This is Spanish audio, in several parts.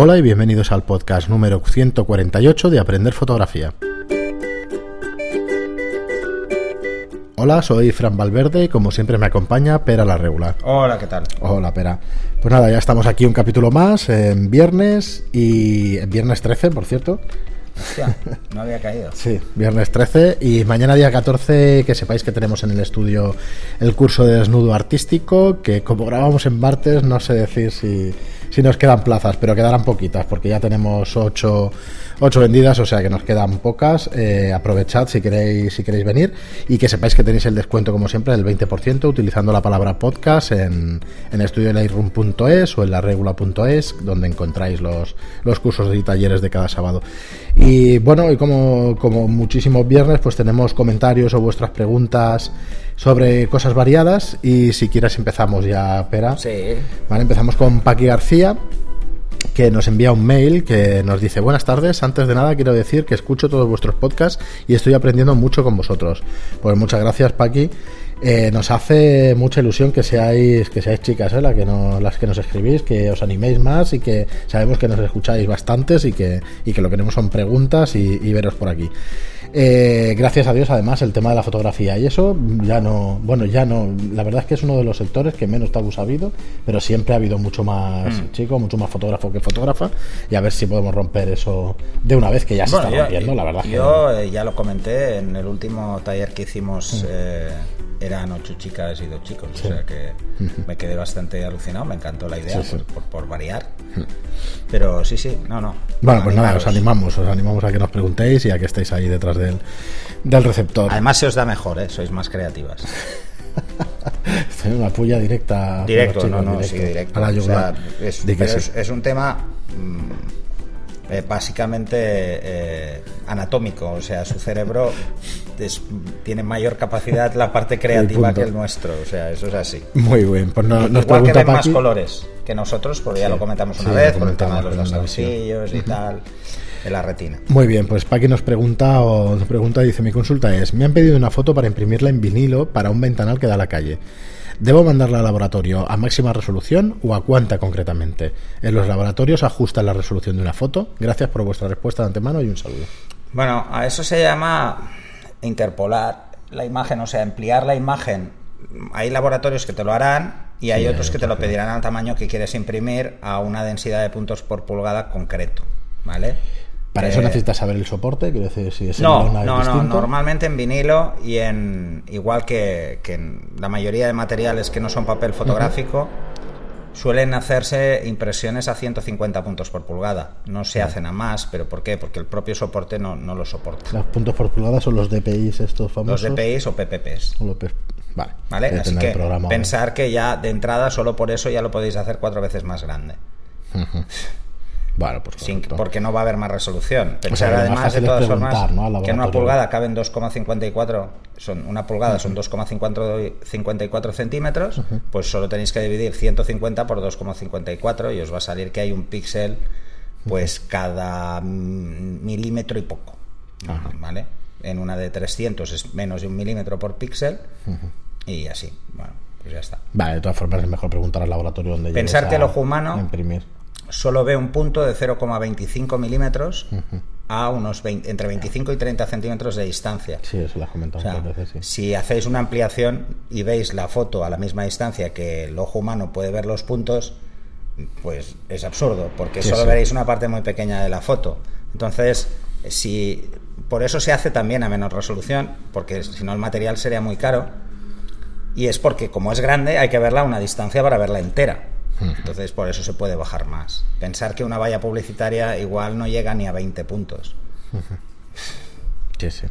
Hola y bienvenidos al podcast número 148 de Aprender Fotografía. Hola, soy Fran Valverde y como siempre me acompaña Pera la Regular. Hola, ¿qué tal? Hola, Pera. Pues nada, ya estamos aquí un capítulo más en viernes y en viernes 13, por cierto. Hostia, no había caído. Sí, viernes 13 y mañana día 14 que sepáis que tenemos en el estudio el curso de desnudo artístico que como grabamos en martes no sé decir si, si nos quedan plazas, pero quedarán poquitas porque ya tenemos 8 ocho vendidas, o sea que nos quedan pocas. Eh, aprovechad si queréis, si queréis venir y que sepáis que tenéis el descuento como siempre del 20% utilizando la palabra podcast en, en estudioelightroom.es o en la regula.es donde encontráis los, los cursos y talleres de cada sábado. Y bueno, y como, como muchísimos viernes, pues tenemos comentarios o vuestras preguntas sobre cosas variadas. Y si quieres empezamos ya, Pera. Sí. Vale, empezamos con Paqui García que nos envía un mail que nos dice buenas tardes, antes de nada quiero decir que escucho todos vuestros podcasts y estoy aprendiendo mucho con vosotros. Pues muchas gracias Paqui. Eh, nos hace mucha ilusión que seáis que seáis chicas ¿eh? que no, las que nos escribís que os animéis más y que sabemos que nos escucháis bastantes y que, y que lo que queremos son preguntas y veros por aquí eh, gracias a Dios, además, el tema de la fotografía y eso ya no, bueno, ya no. La verdad es que es uno de los sectores que menos tabú ha habido, pero siempre ha habido mucho más Mm. chico, mucho más fotógrafo que fotógrafa y a ver si podemos romper eso de una vez que ya se Bueno, está yo, rompiendo, la verdad. que- yo eh, ya lo comenté en el último taller que hicimos. eh, eran ocho chicas y dos chicos, o sea que me quedé bastante alucinado, me encantó la idea Sí, sí. Por, por- por variar. Pero sí, sí, no, no. Bueno, pues nada, os animamos, os animamos a que nos preguntéis y a que estéis ahí detrás del, del receptor. Además se os da mejor, ¿eh? sois más creativas. Esto es una puya directa. Directo, no, no, sí, directo. A la O sea, pero sí. es, es un tema mm, eh, básicamente eh, anatómico, o sea, su cerebro es- tiene mayor capacidad la parte creativa que el nuestro, o sea, eso es así. Muy bien, pues no- nos Igual que ven más colores que nosotros, porque ya lo comentamos una sí, vez, por el tema de los comentamos en la visión. bastoncillos y tal, de la retina. Muy bien, pues Paqui nos pregunta o nos pregunta, dice, mi consulta es, me han pedido una foto para imprimirla en vinilo para un ventanal que da a la calle. ¿Debo mandarla al laboratorio a máxima resolución o a cuánta concretamente? En los laboratorios ajustan la resolución de una foto. Gracias por vuestra respuesta de antemano y un saludo. Bueno, a eso se llama interpolar la imagen, o sea, ampliar la imagen. Hay laboratorios que te lo harán y hay Sí, otros hay que te lo pedirán al tamaño que quieres imprimir a una densidad de puntos por pulgada concreto, ¿vale? Para eso Eh, necesitas saber el soporte, quiero decir, si es no, no, no, distinto. normalmente en vinilo y en igual que, que en la mayoría de materiales que no son papel fotográfico suelen hacerse impresiones a 150 puntos por pulgada. No se hacen a más, pero ¿por qué? Porque el propio soporte no, no lo soporta. Los puntos por pulgada son los DPIs estos famosos. Los DPIs o PPPs. O los Vale, ¿Vale? Así que programa. pensar que ya de entrada solo por eso ya lo podéis hacer cuatro veces más grande. Bueno, pues Sin- correcto. porque no va a haber más resolución. Pensar además de todas formas que en una pulgada caben 2,54 son una pulgada son 2,54 centímetros, pues solo tenéis que dividir 150 por 2,54 y os va a salir que hay un píxel pues cada milímetro y poco. ¿Vale? En una de 300 es menos de un milímetro por píxel y así. Bueno, pues ya está. Vale, de todas formas es mejor preguntar al laboratorio donde Pensar que el ojo humano- imprimir. Solo ve un punto de 0,25 milímetros a unos 20 entre 25 y 30 centímetros de distancia. Sí, eso lo has comentado O sea, veces, sí. si hacéis una ampliación y veis la foto a la misma distancia que el ojo humano puede ver los puntos, pues es absurdo, porque Sí, solo sí. veréis una parte muy pequeña de la foto. Entonces, si por eso se hace también a menor resolución, porque si no el material sería muy caro. Y es porque como es grande hay que verla a una distancia para verla entera. Entonces por eso se puede bajar más. Pensar que una valla publicitaria igual no llega ni a 20 puntos. Sí, sí.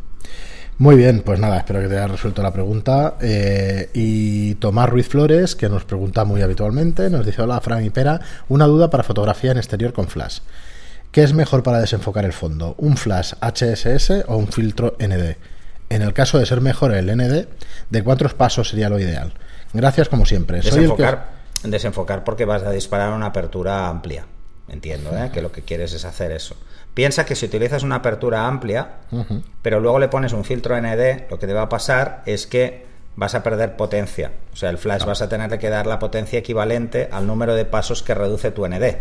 Muy bien, pues nada, espero que te haya resuelto la pregunta. Eh, y Tomás Ruiz Flores, que nos pregunta muy habitualmente, nos dice, hola, Fran y Pera, una duda para fotografía en exterior con flash. ¿Qué es mejor para desenfocar el fondo? ¿Un flash HSS o un filtro ND? En el caso de ser mejor el ND, ¿de cuántos pasos sería lo ideal? Gracias como siempre. Soy el que- Desenfocar, porque vas a disparar una apertura amplia. Entiendo ¿eh? que lo que quieres es hacer eso. Piensa que si utilizas una apertura amplia, pero luego le pones un filtro ND, lo que te va a pasar es que vas a perder potencia. O sea, el flash vas a tener que dar la potencia equivalente al número de pasos que reduce tu ND.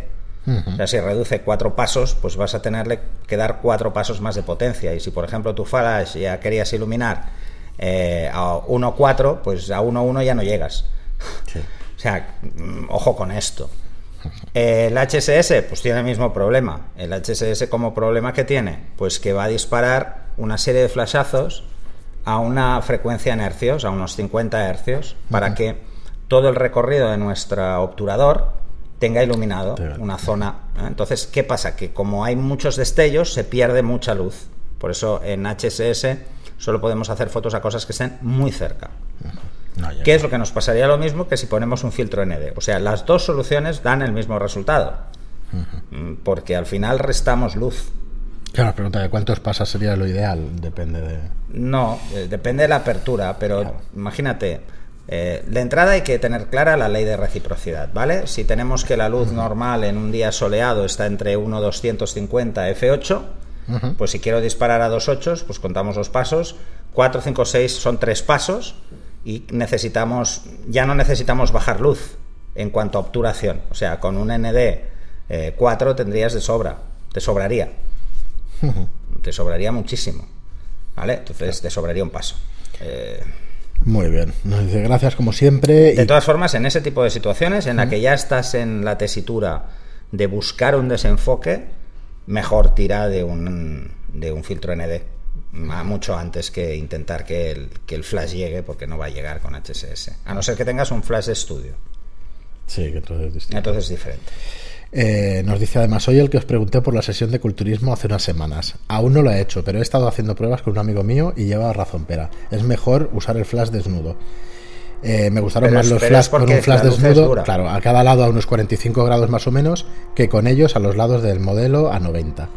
O sea, si reduce cuatro pasos, pues vas a tenerle que dar cuatro pasos más de potencia. Y si, por ejemplo, tu flash ya querías iluminar eh, a 1.4, pues a 1.1 ya no llegas. O sea, mm, ojo con esto. El HSS, pues tiene el mismo problema. El HSS como problema que tiene, pues que va a disparar una serie de flashazos a una frecuencia en hercios, a unos 50 hercios, para que todo el recorrido de nuestro obturador tenga iluminado una zona. ¿eh? Entonces, ¿qué pasa? Que como hay muchos destellos, se pierde mucha luz. Por eso en HSS solo podemos hacer fotos a cosas que estén muy cerca. ¿Qué es lo que nos pasaría lo mismo que si ponemos un filtro ND? O sea, las dos soluciones dan el mismo resultado. Mm, porque al final restamos luz. Claro, pregunta de cuántos pasas sería lo ideal, depende de... No, eh, depende de la apertura, pero imagínate, eh, de entrada hay que tener clara la ley de reciprocidad, ¿vale? Si tenemos que la luz normal en un día soleado está entre 1,250 f8, pues si quiero disparar a 2.8, pues contamos los pasos, 4, 5, 6 son tres pasos y necesitamos, ya no necesitamos bajar luz en cuanto a obturación, o sea, con un ND 4 eh, tendrías de sobra, te sobraría te sobraría muchísimo. ¿Vale? Entonces te sobraría un paso. Eh, Muy bien. Nos dice gracias como siempre. De todas formas, en ese tipo de situaciones en la que ya estás en la tesitura de buscar un desenfoque, mejor tira de un, de un filtro ND. Mucho antes que intentar que el, que el flash llegue, porque no va a llegar con HSS. A no ser que tengas un flash de estudio. Sí, que entonces es distinto. Entonces es diferente. Eh, nos dice además hoy el que os pregunté por la sesión de culturismo hace unas semanas. Aún no lo he hecho, pero he estado haciendo pruebas con un amigo mío y lleva razón pera. Es mejor usar el flash desnudo. Eh, me gustaron más los flash con un flash desnudo, claro, a cada lado a unos 45 grados más o menos, que con ellos a los lados del modelo a 90.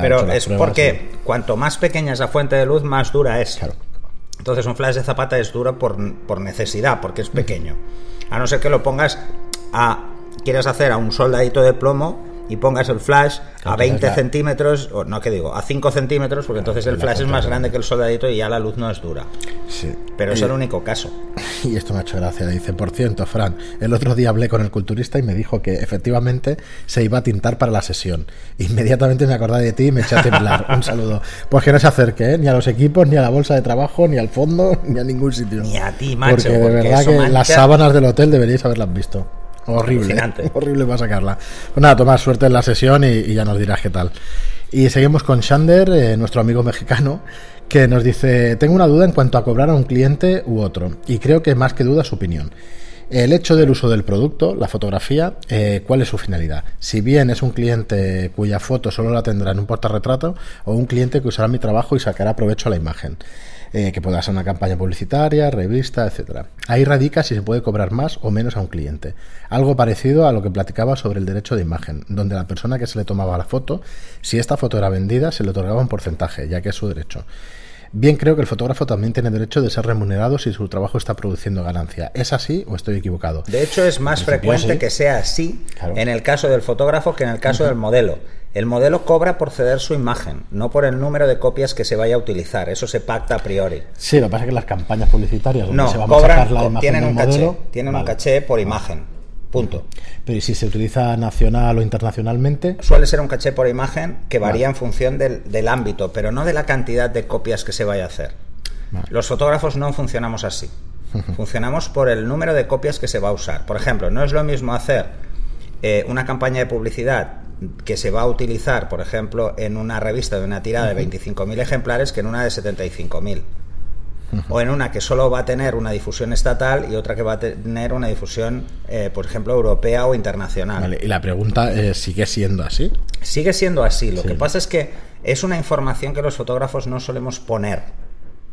Pero es porque cuanto más pequeña es la fuente de luz, más dura es. Entonces un flash de zapata es duro por, por necesidad, porque es pequeño. A no ser que lo pongas a quieres hacer a un soldadito de plomo y pongas el flash a 20 centímetros, o no, que digo? A 5 centímetros, porque entonces el flash es más grande que el soldadito y ya la luz no es dura. Sí. Pero es el único caso. Y esto me ha hecho gracia. Dice, por cierto, Fran, el otro día hablé con el culturista y me dijo que efectivamente se iba a tintar para la sesión. Inmediatamente me acordé de ti y me eché a temblar. un saludo. Pues que no se acerque, ¿eh? ni a los equipos, ni a la bolsa de trabajo, ni al fondo, ni a ningún sitio. Ni a ti, macho. Porque de verdad que las sábanas del hotel deberíais haberlas visto. Horrible. Horrible para sacarla. Pues nada, Tomás, suerte en la sesión y, ya nos dirás qué tal. Y seguimos con Shander, eh, nuestro amigo mexicano, que nos dice, tengo una duda en cuanto a cobrar a un cliente u otro, y creo que más que duda su opinión. El hecho del uso del producto, la fotografía, eh, ¿cuál es su finalidad? Si bien es un cliente cuya foto solo la tendrá en un portarretrato o un cliente que usará mi trabajo y sacará provecho a la imagen. Eh, que pueda ser una campaña publicitaria, revista, etcétera. Ahí radica si se puede cobrar más o menos a un cliente. Algo parecido a lo que platicaba sobre el derecho de imagen, donde la persona que se le tomaba la foto, si esta foto era vendida, se le otorgaba un porcentaje, ya que es su derecho. Bien, creo que el fotógrafo también tiene derecho de ser remunerado si su trabajo está produciendo ganancia. ¿Es así o estoy equivocado? De hecho, es más frecuente que sea así en el caso del fotógrafo que en el caso del modelo. El modelo cobra por ceder su imagen, no por el número de copias que se vaya a utilizar. Eso se pacta a priori. Sí, lo que pasa es que las campañas publicitarias no, se va a sacar la imagen tienen un caché, tienen un caché por imagen. Punto. Pero ¿y si se utiliza nacional o internacionalmente? Suele ser un caché por imagen que varía en función del, ámbito, pero no de la cantidad de copias que se vaya a hacer. Los fotógrafos no funcionamos así. Funcionamos por el número de copias que se va a usar. Por ejemplo, no es lo mismo hacer eh, una campaña de publicidad que se va a utilizar, por ejemplo, en una revista de una tirada de 25.000 ejemplares que en una de 75.000. O en una que solo va a tener una difusión estatal y otra que va a tener una difusión, eh, por ejemplo, europea o internacional. y la pregunta eh, sigue siendo así. Sigue siendo así. Lo que pasa es que es una información que los fotógrafos no solemos poner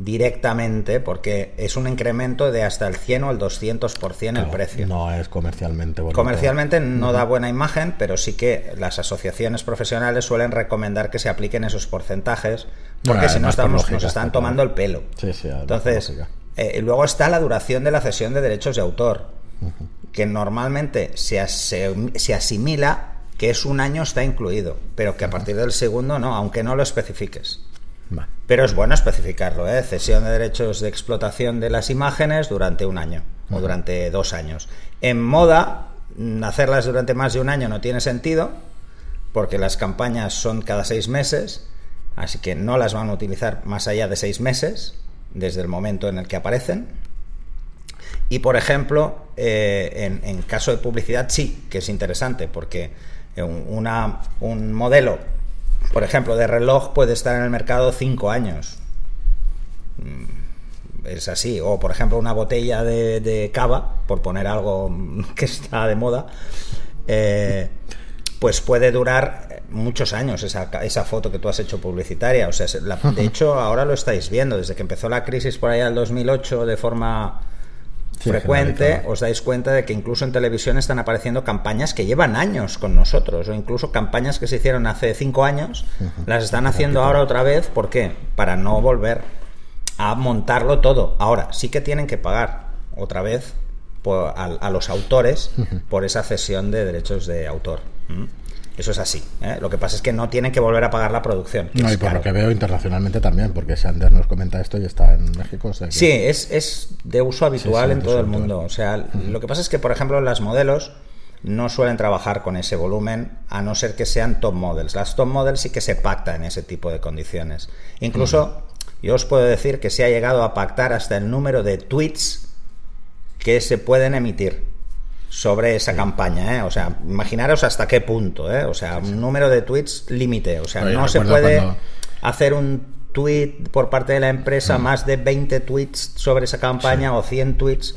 directamente porque es un incremento de hasta el 100 o el 200% el precio. No es comercialmente Comercialmente no da buena imagen, pero sí que las asociaciones profesionales suelen recomendar que se apliquen esos porcentajes porque si no estamos, nos están tomando el pelo. Entonces, eh, luego está la duración de la cesión de derechos de autor, que normalmente se, se asimila que es un año está incluido, pero que a partir del segundo no, aunque no lo especifiques. Pero es bueno especificarlo, ¿eh? cesión de derechos de explotación de las imágenes durante un año o durante dos años. En moda hacerlas durante más de un año no tiene sentido, porque las campañas son cada seis meses, así que no las van a utilizar más allá de seis meses, desde el momento en el que aparecen. Y por ejemplo, eh, en, caso de publicidad sí, que es interesante, porque una, un modelo, por ejemplo, de reloj puede estar en el mercado cinco años. Mm, es así. O por ejemplo, una botella de, cava, por poner algo que está de moda, eh, pues puede durar muchos años esa, esa, foto que tú has hecho publicitaria. O sea, de hecho, ahora lo estáis viendo. Desde que empezó la crisis por allá del 2008 de forma frecuente, os dais cuenta de que incluso en televisión están apareciendo campañas que llevan años con nosotros, o incluso campañas que se hicieron hace cinco años, las están haciendo ahora otra vez. ¿Por qué? Para no volver a montarlo todo. Ahora, sí que tienen que pagar otra vez a, los autores por esa cesión de derechos de autor. Eso es así. ¿eh? Lo que pasa es que no tienen que volver a pagar la producción. No, y por lo que veo internacionalmente también, porque Sander nos comenta esto y está en México. Sí, es, es, de uso habitual en todo el mundo. O sea, lo que pasa es que, por ejemplo, las modelos no suelen trabajar con ese volumen, a no ser que sean top models. Las top models sí que se pactan en ese tipo de condiciones. Incluso, yo os puedo decir que se ha llegado a pactar hasta el número de tweets que se pueden emitir sobre esa campaña, ¿eh? O sea, imaginaros hasta qué punto, ¿eh? O sea, un número de tweets límite, o sea, no se puede hacer un tweet por parte de la empresa, mm. más de 20 tweets sobre esa campaña o 100 tweets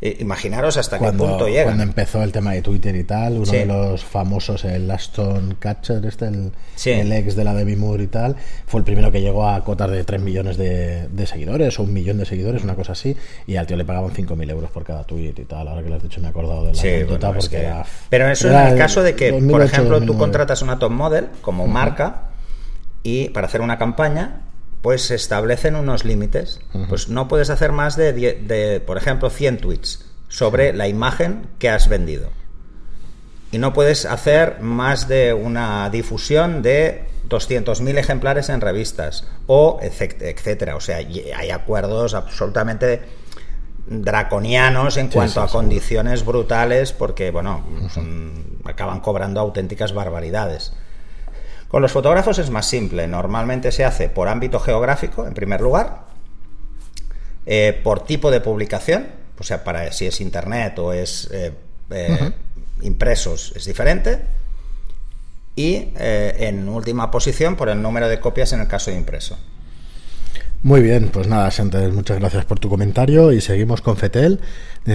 imaginaros hasta qué punto llega. Cuando empezó el tema de Twitter y tal, uno de los famosos, el Aston Catcher, este, el, ex de la Demi Moore y tal, fue el primero que llegó a cotas de 3 millones de, seguidores o un millón de seguidores, una cosa así, y al tío le pagaban 5.000 euros por cada tweet y tal. Ahora que lo has dicho me he acordado de la sí, porque Pero eso en el caso de que, por ejemplo, tú contratas una top model como marca y para hacer una campaña pues se establecen unos límites. Pues no puedes hacer más de, de, por ejemplo, 100 tweets sobre la imagen que has vendido. Y no puedes hacer más de una difusión de 200.000 ejemplares en revistas o etcétera. O sea, hay acuerdos absolutamente draconianos en cuanto a condiciones brutales porque, bueno, acaban cobrando auténticas barbaridades. Con los fotógrafos es más simple. Normalmente se hace por ámbito geográfico, en primer lugar, eh, por tipo de publicación, o sea, para si es internet o es eh, eh, impresos es diferente. Y en última posición por el número de copias en el caso de impreso. Muy bien, pues nada, Santos, muchas gracias por tu comentario y seguimos con Fetel.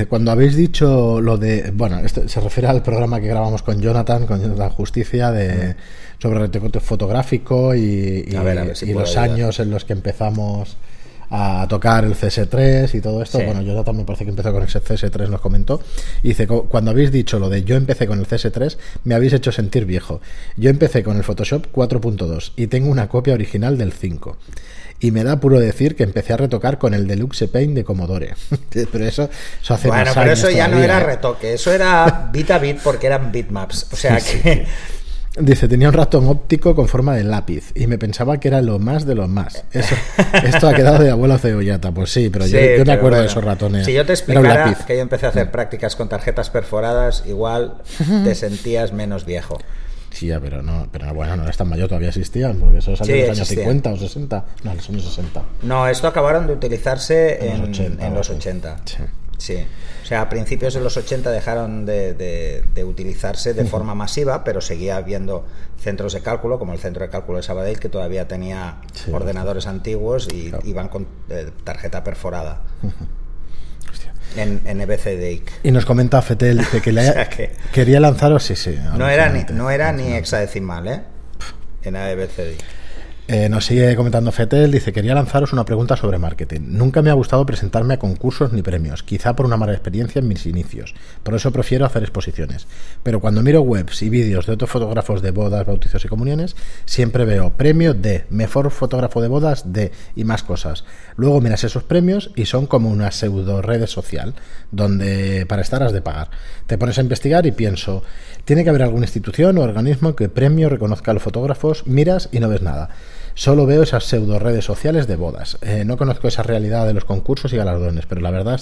Cuando habéis dicho lo de, bueno, esto se refiere al programa que grabamos con Jonathan, con Jonathan Justicia, de, sobre recorte fotográfico y, los años en los que empezamos a tocar el CS3 y todo esto. Bueno, Jonathan me parece que empezó con el CS3, nos comentó. Y dice, cuando habéis dicho lo de yo empecé con el CS3, me habéis hecho sentir viejo. Yo empecé con el Photoshop 4.2 y tengo una copia original del 5 y me da puro decir que empecé a retocar con el Deluxe Paint de Commodore. pero eso, eso hace Bueno, pero eso ya no era ¿eh? retoque, eso era bit a bit porque eran bitmaps. O sea que. Dice, tenía un ratón óptico con forma de lápiz y me pensaba que era lo más de lo más. Eso, esto ha quedado de abuelo cebollata. Pues sí, pero yo, me acuerdo de esos ratones. Si yo te explicara que yo empecé a hacer prácticas con tarjetas perforadas, igual te sentías menos viejo. Sí, pero no, pero bueno, no eres tan mayor, todavía existían, porque eso salió en los años 50 o 60. No, en los años 60. No, esto acabaron de utilizarse en, los 80. Sí. O sea, a principios de los 80 dejaron de, utilizarse de forma masiva, pero seguía habiendo centros de cálculo, como el centro de cálculo de Sabadell, que todavía tenía ordenadores antiguos y iban con eh, tarjeta perforada en, en EBCDIC. Y nos comenta Fetel dice que, le quería lanzaros, sí, sí. No era, ni, no era ni hexadecimal, ¿eh? En EBCDIC. Eh, nos sigue comentando Fetel, dice, quería lanzaros una pregunta sobre marketing. Nunca me ha gustado presentarme a concursos ni premios, quizá por una mala experiencia en mis inicios. Por eso prefiero hacer exposiciones. Pero cuando miro webs y vídeos de otros fotógrafos de bodas, bautizos y comuniones, siempre veo premio de, mejor fotógrafo de bodas de, y más cosas. Luego miras esos premios y son como una pseudo red social, donde para estar has de pagar. Te pones a investigar y pienso, tiene que haber alguna institución o organismo que premio reconozca a los fotógrafos, miras y no ves nada. Solo veo esas pseudo redes sociales de bodas. Eh, no conozco esa realidad de los concursos y galardones, pero la verdad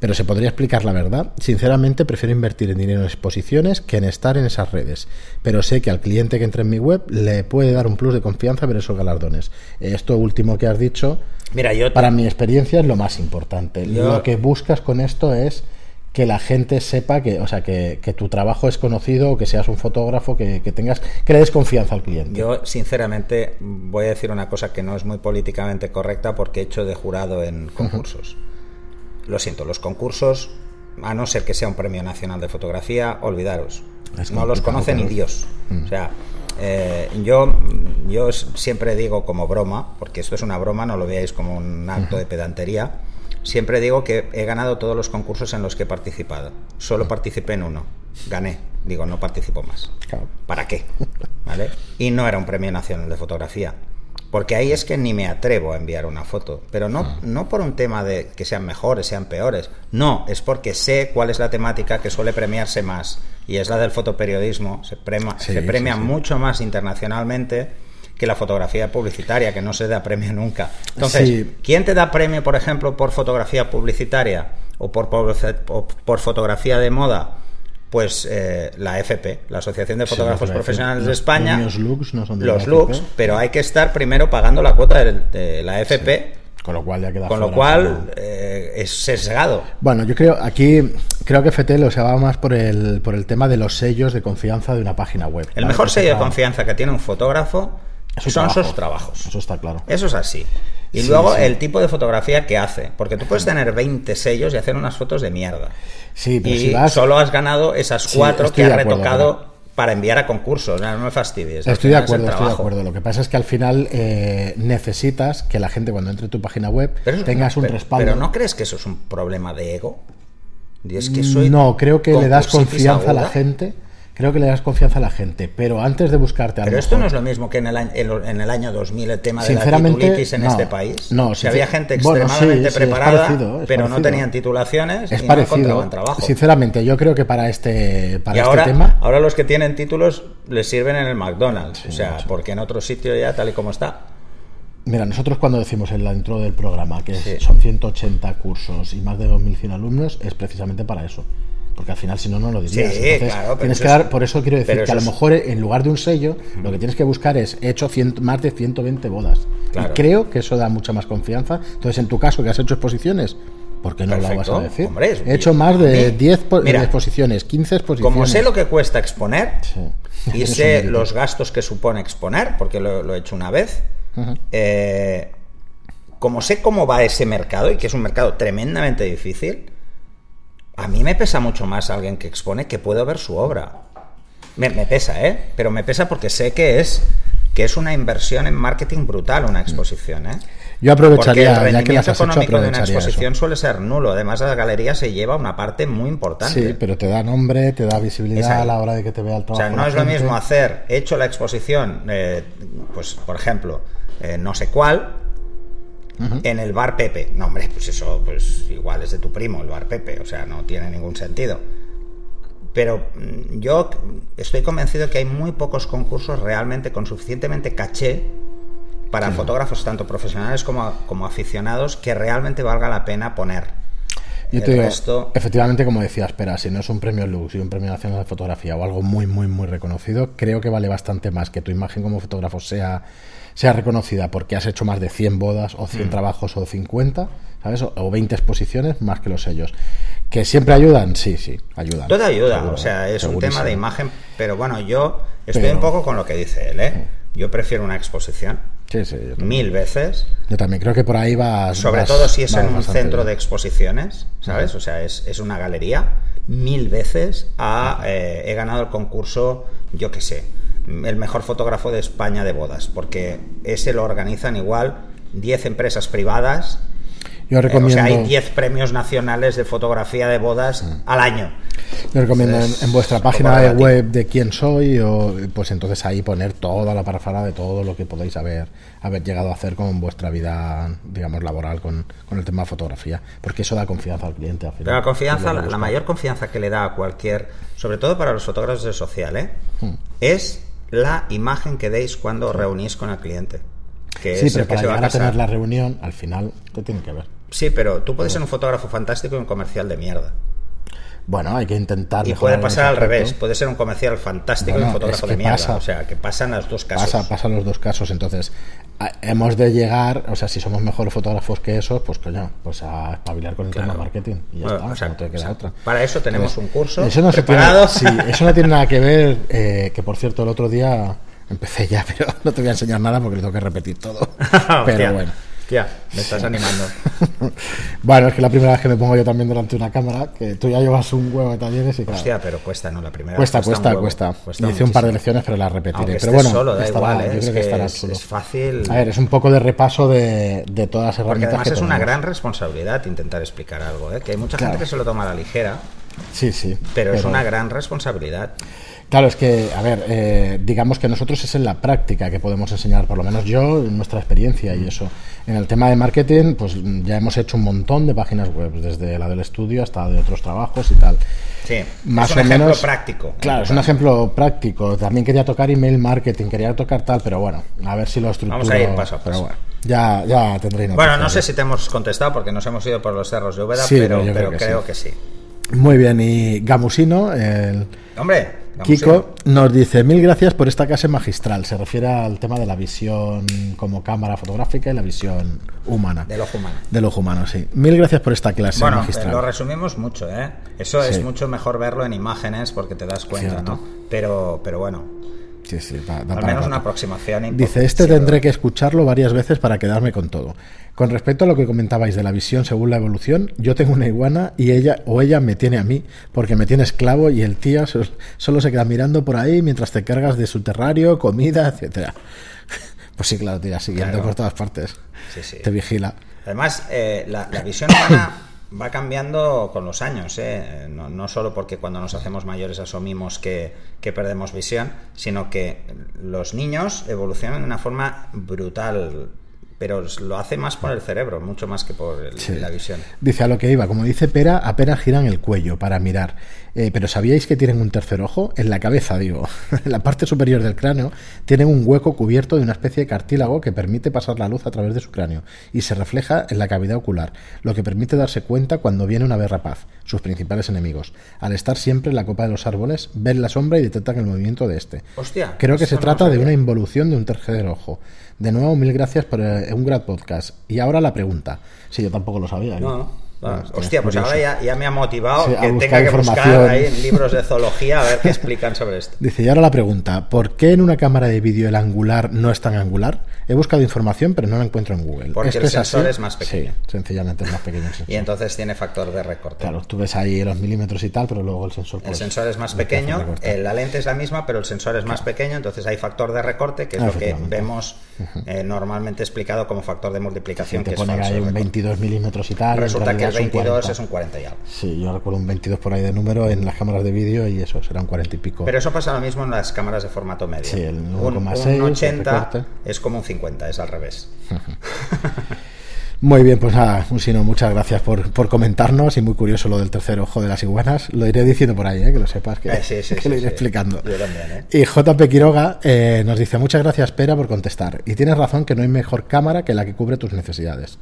pero se podría explicar la verdad. Sinceramente, prefiero invertir en dinero en exposiciones que en estar en esas redes. Pero sé que al cliente que entre en mi web le puede dar un plus de confianza ver esos galardones. Esto último que has dicho, Mira, yo te- para mi experiencia es lo más importante. Yo- Lo que buscas con esto es que la gente sepa que, o sea, que, que tu trabajo es conocido, que seas un fotógrafo, que, que tengas, que le des confianza al cliente. Yo, sinceramente, voy a decir una cosa que no es muy políticamente correcta porque he hecho de jurado en concursos. Lo siento, los concursos, a no ser que sea un premio nacional de fotografía, olvidaros. Es no los conoce ni Dios. O sea, eh, yo, yo siempre digo como broma, porque esto es una broma, no lo veáis como un acto de pedantería. Siempre digo que he ganado todos los concursos en los que he participado. Solo participé en uno. Gané. Digo, no participo más. ¿Para qué? ¿Vale? Y no era un premio nacional de fotografía. Porque ahí es que ni me atrevo a enviar una foto. Pero no, no por un tema de que sean mejores, sean peores. No, es porque sé cuál es la temática que suele premiarse más. Y es la del fotoperiodismo. Se, prema- Sí, se premia sí, sí. mucho más internacionalmente que la fotografía publicitaria, que no se da premio nunca. Entonces, Sí. ¿quién te da premio, por ejemplo, por fotografía publicitaria o por, por fotografía de moda? Pues eh, la FP, la Asociación de Fotógrafos Profesionales de España. Los Lux no son de Los FP. pero hay que estar primero pagando la cuota de, de la FP, Con lo cual ya queda con lo cual eh, es sesgado. Bueno, yo creo, aquí creo que FT lo se va más por el, por el tema de los sellos de confianza de una página web. El ¿vale? mejor sello de confianza que tiene un fotógrafo es su son trabajo. sus trabajos. Eso está claro. Eso es así. Y Sí, luego sí. el tipo de fotografía que hace. Porque tú puedes tener 20 sellos y hacer unas fotos de mierda. Sí, pero y si vas... solo has ganado esas cuatro que has acuerdo, retocado para enviar a concursos. No, no me fastidies. Estoy de es acuerdo, estoy de acuerdo. Lo que pasa es que al final eh, necesitas que la gente cuando entre a tu página web Pero eso- tengas un pero- respaldo. Pero ¿no crees que eso es un problema de ego? Y es que soy no, creo que le das confianza a la gente. Creo que le das confianza a la gente, pero antes de buscarte a lo Pero esto mejor- no es lo mismo que en el año, en el año 2000 el tema de la titulitis en no. este país. No, que sincer- había gente bueno, extremadamente sí, sí, es preparada, parecido, es pero no tenían titulaciones es y no parecido. encontraban trabajo. Sinceramente, yo creo que para este, para y este ahora, tema. ahora los que tienen títulos les sirven en el McDonald's. o sea, porque en otro sitio ya, tal y como está. Mira, nosotros cuando decimos en la intro del programa que son 180 cursos y más de 2.100 alumnos, es precisamente para eso. Porque al final, si no, no lo dirías. Sí, Entonces, claro, pero tienes que es- dar, por eso quiero decir que a lo es- mejor en lugar de un sello, lo que tienes que buscar es he hecho cien- más de 120 bodas. Claro. Y creo que eso da mucha más confianza. Entonces, en tu caso, que has hecho exposiciones, ¿por qué no lo vas Perfecto. a decir? Hombre, he hecho más de a mí- 10 po- mira, exposiciones, 15 exposiciones. Como sé lo que cuesta exponer Sí. y sé los gastos que supone exponer, porque lo, lo he hecho una vez, eh, como sé cómo va ese mercado y que es un mercado tremendamente difícil, a mí me pesa mucho más alguien que expone que puedo ver su obra. Me, me pesa, ¿eh? Pero me pesa porque sé que es que es una inversión en marketing brutal una exposición, ¿eh? Yo aprovecharía, Porque el ya que las has hecho, económico de una exposición eso. suele ser nulo. Además, la galería se lleva una parte muy importante. Sí, pero te da nombre, te da visibilidad a la hora de que te vea el O trabajo. sea, no es lo mismo hacer, he hecho la exposición, eh, pues por ejemplo, eh, no sé cuál, en el bar Pepe. No, hombre, pues eso, pues igual es de tu primo, el bar Pepe, o sea, no tiene ningún sentido. Pero mm, yo estoy convencido que hay muy pocos concursos realmente con suficientemente caché para fotógrafos, tanto profesionales como, como aficionados, que realmente valga la pena poner. Yo te digo, resto- efectivamente, como decía, espera, si no es un premio Lux y un premio nacional de fotografía o algo muy, muy, muy reconocido, creo que vale bastante más que tu imagen como fotógrafo sea, sea reconocida porque has hecho más de 100 bodas o Mm. 100 trabajos o 50, ¿sabes? O, o 20 exposiciones más que los sellos. ¿Que siempre ayudan? Sí, sí, ayudan. Todo ayuda, Seguro, o sea, es un tema de imagen, pero bueno, yo estoy Pero- un poco con lo que dice él, ¿eh? Yo prefiero una exposición Sí, sí, yo mil veces, Yo también creo que por ahí va. sobre todo si es en un centro de exposiciones, ¿sabes? O sea, es, es una galería, mil veces a, eh, he ganado el concurso, yo qué sé, el mejor fotógrafo de España de bodas, porque ese lo organizan igual 10 empresas privadas. Yo eh, recomiendo. o sea, hay 10 premios nacionales de fotografía de bodas al año. Yo recomiendo en, Entonces, en vuestra página de web de quién soy, o pues entonces ahí poner toda la parafara de todo lo que podéis haber, haber llegado a hacer con vuestra vida, digamos, laboral con, con el tema de fotografía, porque eso da confianza al cliente. Al final. Pero la confianza, la, mayor confianza que le da a cualquier, sobre todo para los fotógrafos de social, ¿eh? Hmm. es la imagen que deis cuando os reunís con el cliente. Que Sí, es pero el que para se va a a tener la reunión, al final te tiene que ver. Sí, pero tú puedes ser un fotógrafo fantástico y un comercial de mierda. Bueno, hay que intentar. Y puede pasar al revés. Puede ser un comercial fantástico Bueno, y un fotógrafo es de mierda. pasa. O sea, que pasan los dos casos. Pasa, pasan los dos casos, entonces a- hemos de llegar, o sea, si somos mejores fotógrafos que esos, pues coño, pues a espabilar con el tema Claro. marketing y ya Bueno, está, exacto, no te queda exacto. otra. Para eso tenemos un curso Eso no, se tiene, sí, eso no tiene nada que ver, eh, que por cierto el otro día empecé ya, pero no te voy a enseñar nada porque le tengo que repetir todo. Pero bueno. Hostia, me estás animando. Bueno, es que la primera vez que me pongo yo también delante de una cámara, que tú ya llevas un huevo de talleres y claro, Hostia, pero cuesta, ¿no? La primera cuesta, vez cuesta, cuesta. Cuesta Hice un par de lecciones, pero las repetiré. Aunque pero bueno, solo, da estará- igual, ¿eh? yo es creo que, estará es, es fácil. A ver, es un poco de repaso de, de todas las Porque herramientas además que es una gran responsabilidad intentar explicar algo, ¿eh? Que hay mucha Claro. gente que se lo toma a la ligera, Sí, sí. pero, es una gran responsabilidad. Claro, es que, a ver, eh, digamos que nosotros es en la práctica que podemos enseñar, por lo menos yo, nuestra experiencia y eso. En el tema de marketing, pues ya hemos hecho un montón de páginas web, desde la del estudio hasta de otros trabajos y tal. Sí, Más es un o ejemplo menos. práctico. Claro, es un ejemplo práctico. También quería tocar email marketing, quería tocar tal, pero bueno, a ver si lo estructuro. Vamos a ir paso a Pero bueno, ya, ya tendréis Bueno, no sé si te hemos contestado porque nos hemos ido por los cerros de Úbeda, Sí, pero, creo que creo sí. que sí. Muy bien, y Gamusino, el Hombre, Kiko, nos dice, mil gracias por esta clase magistral. Se refiere al tema de la visión como cámara fotográfica y la visión humana. del ojo humano. Del ojo humano, sí. Mil gracias por esta clase Bueno, magistral. lo resumimos mucho, ¿eh? Eso es mucho mejor verlo en imágenes porque te das cuenta, Cierto. ¿no? Pero, pero bueno, Sí, sí, al menos una aproximación. Dice, este tendré que escucharlo varias veces para quedarme con todo. Con respecto a lo que comentabais de la visión según la evolución, yo tengo una iguana y ella o ella me tiene a mí porque me tiene esclavo y el tío so- solo se queda mirando por ahí mientras te cargas de su terrario, comida, etcétera. Pues sí, claro, tira siguiendo Claro. por todas partes. Sí, sí. Te vigila. Además, eh, la, la visión humana va cambiando con los años, ¿eh? no, solo porque cuando nos hacemos mayores asumimos que, que perdemos visión, sino que los niños evolucionan de una forma brutal, pero lo hace más por el cerebro, mucho más que por el- Sí. la visión. Dice a lo que iba, como dice Pera, apenas giran el cuello para mirar. Eh, pero ¿sabíais que tienen un tercer ojo? En la cabeza, digo. en la parte superior del cráneo tienen un hueco cubierto de una especie de cartílago que permite pasar la luz a través de su cráneo y se refleja en la cavidad ocular, lo que permite darse cuenta cuando viene una rapaz, sus principales enemigos. Al estar siempre en la copa de los árboles, ven la sombra y detectan el movimiento de este. Hostia, Creo que se trata de una involución de un tercer ojo. De nuevo, mil gracias por un gran podcast. Y ahora la pregunta. Sí, yo tampoco lo sabía. ¿eh? No, Bueno, Ah, hostia, pues curioso. ahora ya, ya me ha motivado Sí, que tenga que buscar ahí en libros de zoología a ver qué explican sobre esto. Dice, y ahora la pregunta, ¿por qué en una cámara de vídeo el angular no es tan angular? He buscado información, pero no la encuentro en Google. Porque ¿Esto el es sensor así? es más pequeño. Sí, sencillamente es más pequeño el sensor. Y entonces tiene factor de recorte. Claro, tú ves ahí los milímetros y tal, pero luego el sensor... El pues, sensor es más pequeño, eh, la lente es la misma, pero el sensor es más pequeño, entonces hay factor de recorte, que es lo que vemos eh, normalmente explicado como factor de multiplicación, te que es ponen falso. ahí un recorte. 22 milímetros y tal. Resulta que el realidad son 22 40. es un 40 y algo. Sí, yo recuerdo un 22 por ahí de número en las cámaras de vídeo y eso, será un 40 y pico. Pero eso pasa lo mismo en las cámaras de formato medio. Sí, el un, 1,6, un el 80 recorte. es como un 50, es al revés. Muy bien, pues nada, Usino, muchas gracias por, por comentarnos y muy curioso lo del tercer ojo de las iguanas. Lo iré diciendo por ahí, ¿eh? que lo sepas, que, Eh, sí, sí, que sí, lo iré explicando. Yo también, ¿eh? Y JP Quiroga eh, nos dice, muchas gracias, Pera, por contestar. Y tienes razón que no hay mejor cámara que la que cubre tus necesidades.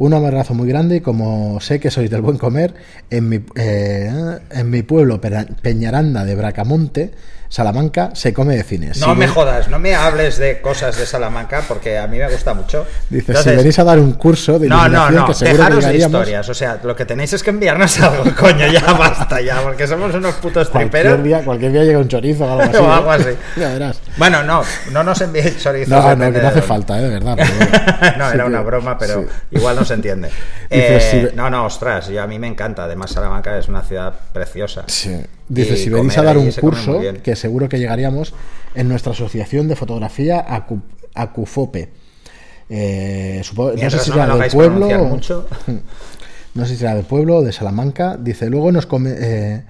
Un abrazo muy grande y como sé que sois del buen comer, en mi, eh, en mi pueblo Peñaranda de Bracamonte, Salamanca, se come de cines. No Si me ven- jodas, no me hables de cosas de Salamanca porque a mí me gusta mucho. Dice, Entonces, si venís a dar un curso de No, no, no, que seguro dejaros de historias. O sea, lo que tenéis es que enviarnos algo, coño, ya basta ya, porque somos unos putos Cualquier triperos. día, cualquier día llega un chorizo o algo así. O ¿eh? algo así. ya verás. Bueno, no, no nos enviéis chorizos. No, no, que no hace falta, ¿eh? de verdad. pero no, Sí era que- una broma, pero sí. igual no se entiende. Dice, Eh, si No, no, ostras, yo, a mí me encanta. Además, Salamanca es una ciudad preciosa. Sí. Dice, si venís a dar un curso, que seguro que llegaríamos en nuestra asociación de fotografía Acu- Acufope. Eh, supongo- no sé si será del pueblo. o- mucho. No sé si será del pueblo o de Salamanca. Dice, luego nos come, eh,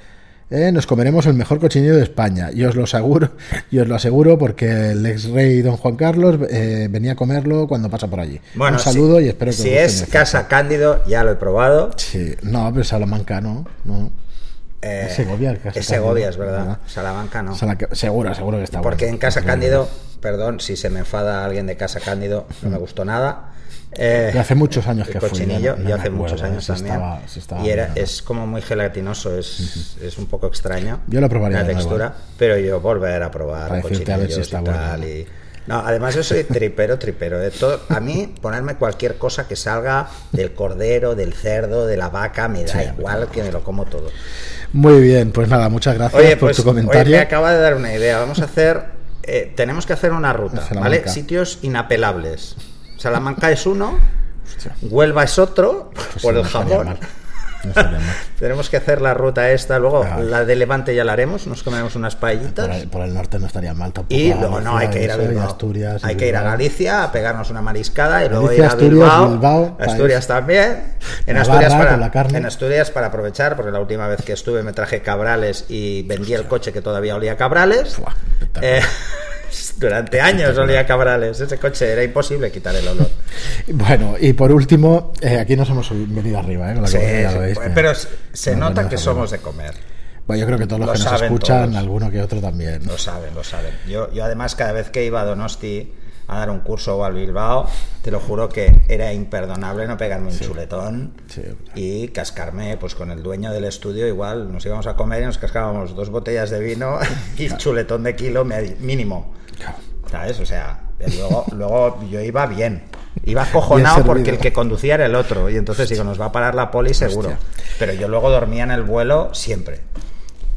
eh, nos comeremos el mejor cochinillo de España. Y os lo aseguro, y os lo aseguro porque el ex rey don Juan Carlos eh, venía a comerlo cuando pasa por allí. Bueno, un saludo si, y espero que si es Casa Cándido, ya lo he probado. Sí, no, pero Salamanca no. no. Eh, Segovia, el es Segovia, es verdad. ¿verdad? Salamanca no. Salamanca- seguro, seguro que está Porque bueno. en Casa Cándido perdón si se me enfada alguien de casa Cándido, no me gustó nada. Eh, Y hace muchos años que fui, cochinillo, no- no y me hace acuerdo, muchos años si también. estaba- si estaba y era, es como muy gelatinoso, es, es un poco extraño. Yo lo probaría La de nuevo, textura, pero yo volver a probar a ver si está y bueno. tal, y- No, además yo soy tripero, tripero. De todo, a mí ponerme cualquier cosa que salga del cordero, del cerdo, de la vaca, me da Sí, igual que me lo como todo. Muy bien, pues nada, muchas gracias Oye, por pues tu oye, comentario. me acaba de dar una idea. Vamos a hacer, eh, tenemos que hacer una ruta. ¿vale? Sitios inapelables. Salamanca es uno, Hostia, Huelva es otro, pues por el jamón. Tenemos que hacer la ruta esta, luego Ah. la de Levante ya la haremos, nos comemos unas paellitas. Por el, por el norte no estaría mal tampoco. Y luego no, hay que ir a Bilbao. Asturias. hay que ir a Bilbao. Galicia a pegarnos una mariscada y luego Galicia, ir a Asturias, Bilbao. Bilbao, Asturias también. En Asturias, para, la carne. en Asturias para aprovechar, porque la última vez que estuve me traje cabrales y vendí el coche que todavía olía a cabrales. Fuah, espectacular. Eh, durante años olía cabrales. Ese coche era imposible quitar el olor. Bueno, y por último, eh, aquí nos hemos venido arriba, ¿eh? Con la Sí, comida, veis, pero se nos nota que arriba. somos de comer. Bueno, yo creo que todos los Lo que nos escuchan, todos. alguno que otro también. Lo saben, lo saben. Yo, yo además cada vez que iba a Donosti a dar un curso o al Bilbao, te lo juro que era imperdonable no pegarme un chuletón Sí. y cascarme pues con el dueño del estudio igual nos íbamos a comer y nos cascábamos dos botellas de vino y chuletón de kilo mínimo. Claro. ¿Sabes? O sea, luego, luego yo iba bien. Iba acojonado Bien porque el que conducía era el otro. Y entonces digo, nos va a parar la poli seguro. Hostia. Pero yo luego dormía en el vuelo siempre.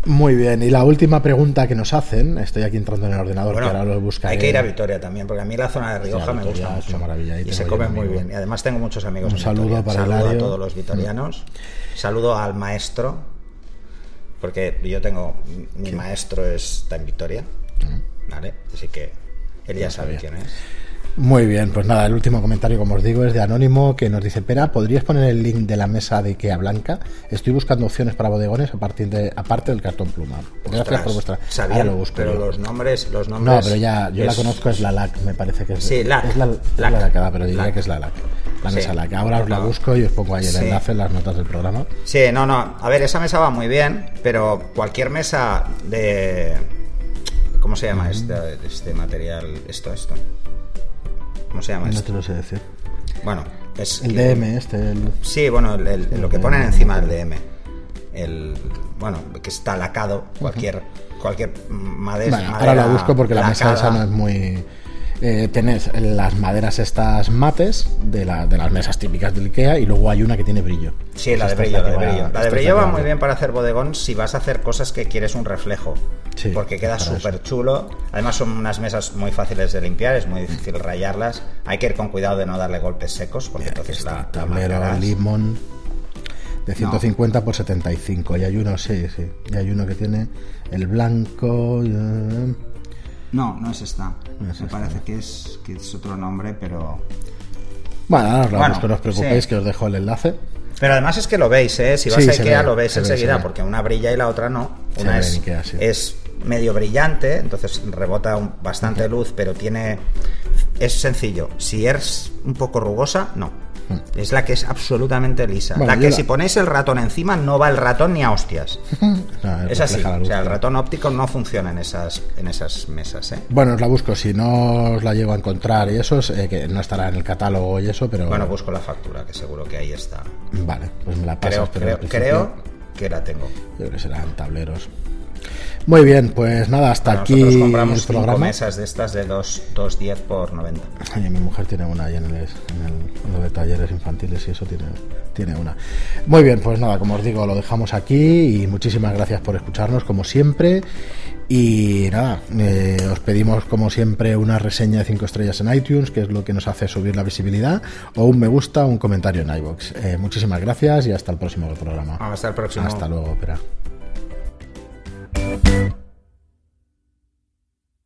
Muy bien, y la última pregunta que nos hacen, estoy aquí entrando en el ordenador, Bueno, que ahora lo buscaré. hay que ir a Vitoria también, porque a mí la zona de Rioja Sí, me Vitoria gusta mucho. maravilla, y se come muy bien. Y además tengo muchos amigos Un en saludo Vitoria. para Saludo a todos los vitorianos. Saludo al maestro, porque yo tengo... Mi maestro está en Vitoria, ¿vale? Así que él ya sabe sabía. quién es. Muy bien, pues nada, el último comentario, como os digo, es de Anónimo, que nos dice, Pera, ¿podrías poner el link de la mesa de Ikea Blanca? Estoy buscando opciones para bodegones a partir de, aparte del cartón pluma. Gracias Ostras, por vuestra... Ahora lo busco pero yo. los nombres, los nombres... No, pero ya, yo la conozco, es la LAC, me parece que es. Sí, LAC. Es la, la LAC. lacada, pero diría que es la LAC. La Sí. mesa LAC. Ahora os la No. busco y os pongo ahí el Sí. enlace en las notas del programa. Sí, no, no. A ver, esa mesa va muy bien, pero cualquier mesa de... ¿Cómo se llama este, este material? Esto, esto. ¿Cómo se llama No esto? te lo sé decir. Bueno, es... El que- DM este, el... Sí, bueno, el- el- lo que ponen encima del DM. El, bueno, que está lacado, cualquier, cualquier madera. Bueno, ahora la busco porque la mesa esa no es muy... Eh, tenés las maderas estas mates de, la- de las mesas típicas del Ikea y luego hay una que tiene brillo. Sí, la de brillo, la de va- brillo. La de brillo va muy bien para hacer bodegón si vas a hacer cosas que quieres un reflejo. Sí, porque queda súper chulo. Además son unas mesas muy fáciles de limpiar, es muy difícil rayarlas. Hay que ir con cuidado de no darle golpes secos porque entonces está, la, tablero limón de 150 por 75 y hay uno, sí, sí, y hay uno que tiene el blanco... eh, No, no es esta. No es Me esta, parece que es, que es otro nombre, pero... Bueno, os no os preocupéis sí. que os dejo el enlace. Pero además es que lo veis, ¿eh? Si vas Sí, a Ikea ve, lo ves se ve, enseguida, ve. porque una brilla y la otra no. Una es, en Ikea, sí. es medio brillante, entonces rebota un- bastante luz, pero tiene... Es sencillo. Si es un poco rugosa, no. Es la que es absolutamente lisa. Mm. Bueno, la que la- si ponéis el ratón encima, no va el ratón ni a hostias. Es así. O sea, el ratón óptico no funciona en esas, en esas mesas, ¿eh? Bueno, os la busco, si no os la llego a encontrar y eso, eh, que no estará en el catálogo y eso, pero... Bueno, busco la factura, que seguro que ahí está. Vale, pues me la pasas. Creo, pero creo, que la tengo. Yo creo que serán tableros. Muy bien, pues nada, hasta aquí Nosotros el compramos cinco programa. mesas de estas de 2.10 por 90. Oye, mi mujer tiene una ahí en el, en el- en lo de talleres infantiles y eso tiene, tiene una. Muy bien, pues nada, como os digo, lo dejamos aquí y muchísimas gracias por escucharnos como siempre. Y nada, eh, os pedimos como siempre una reseña de 5 estrellas en iTunes, que es lo que nos hace subir la visibilidad, o un me gusta, un comentario en iBox. muchísimas gracias y hasta el próximo programa. Hasta el próximo. Hasta luego, espera. Thank you.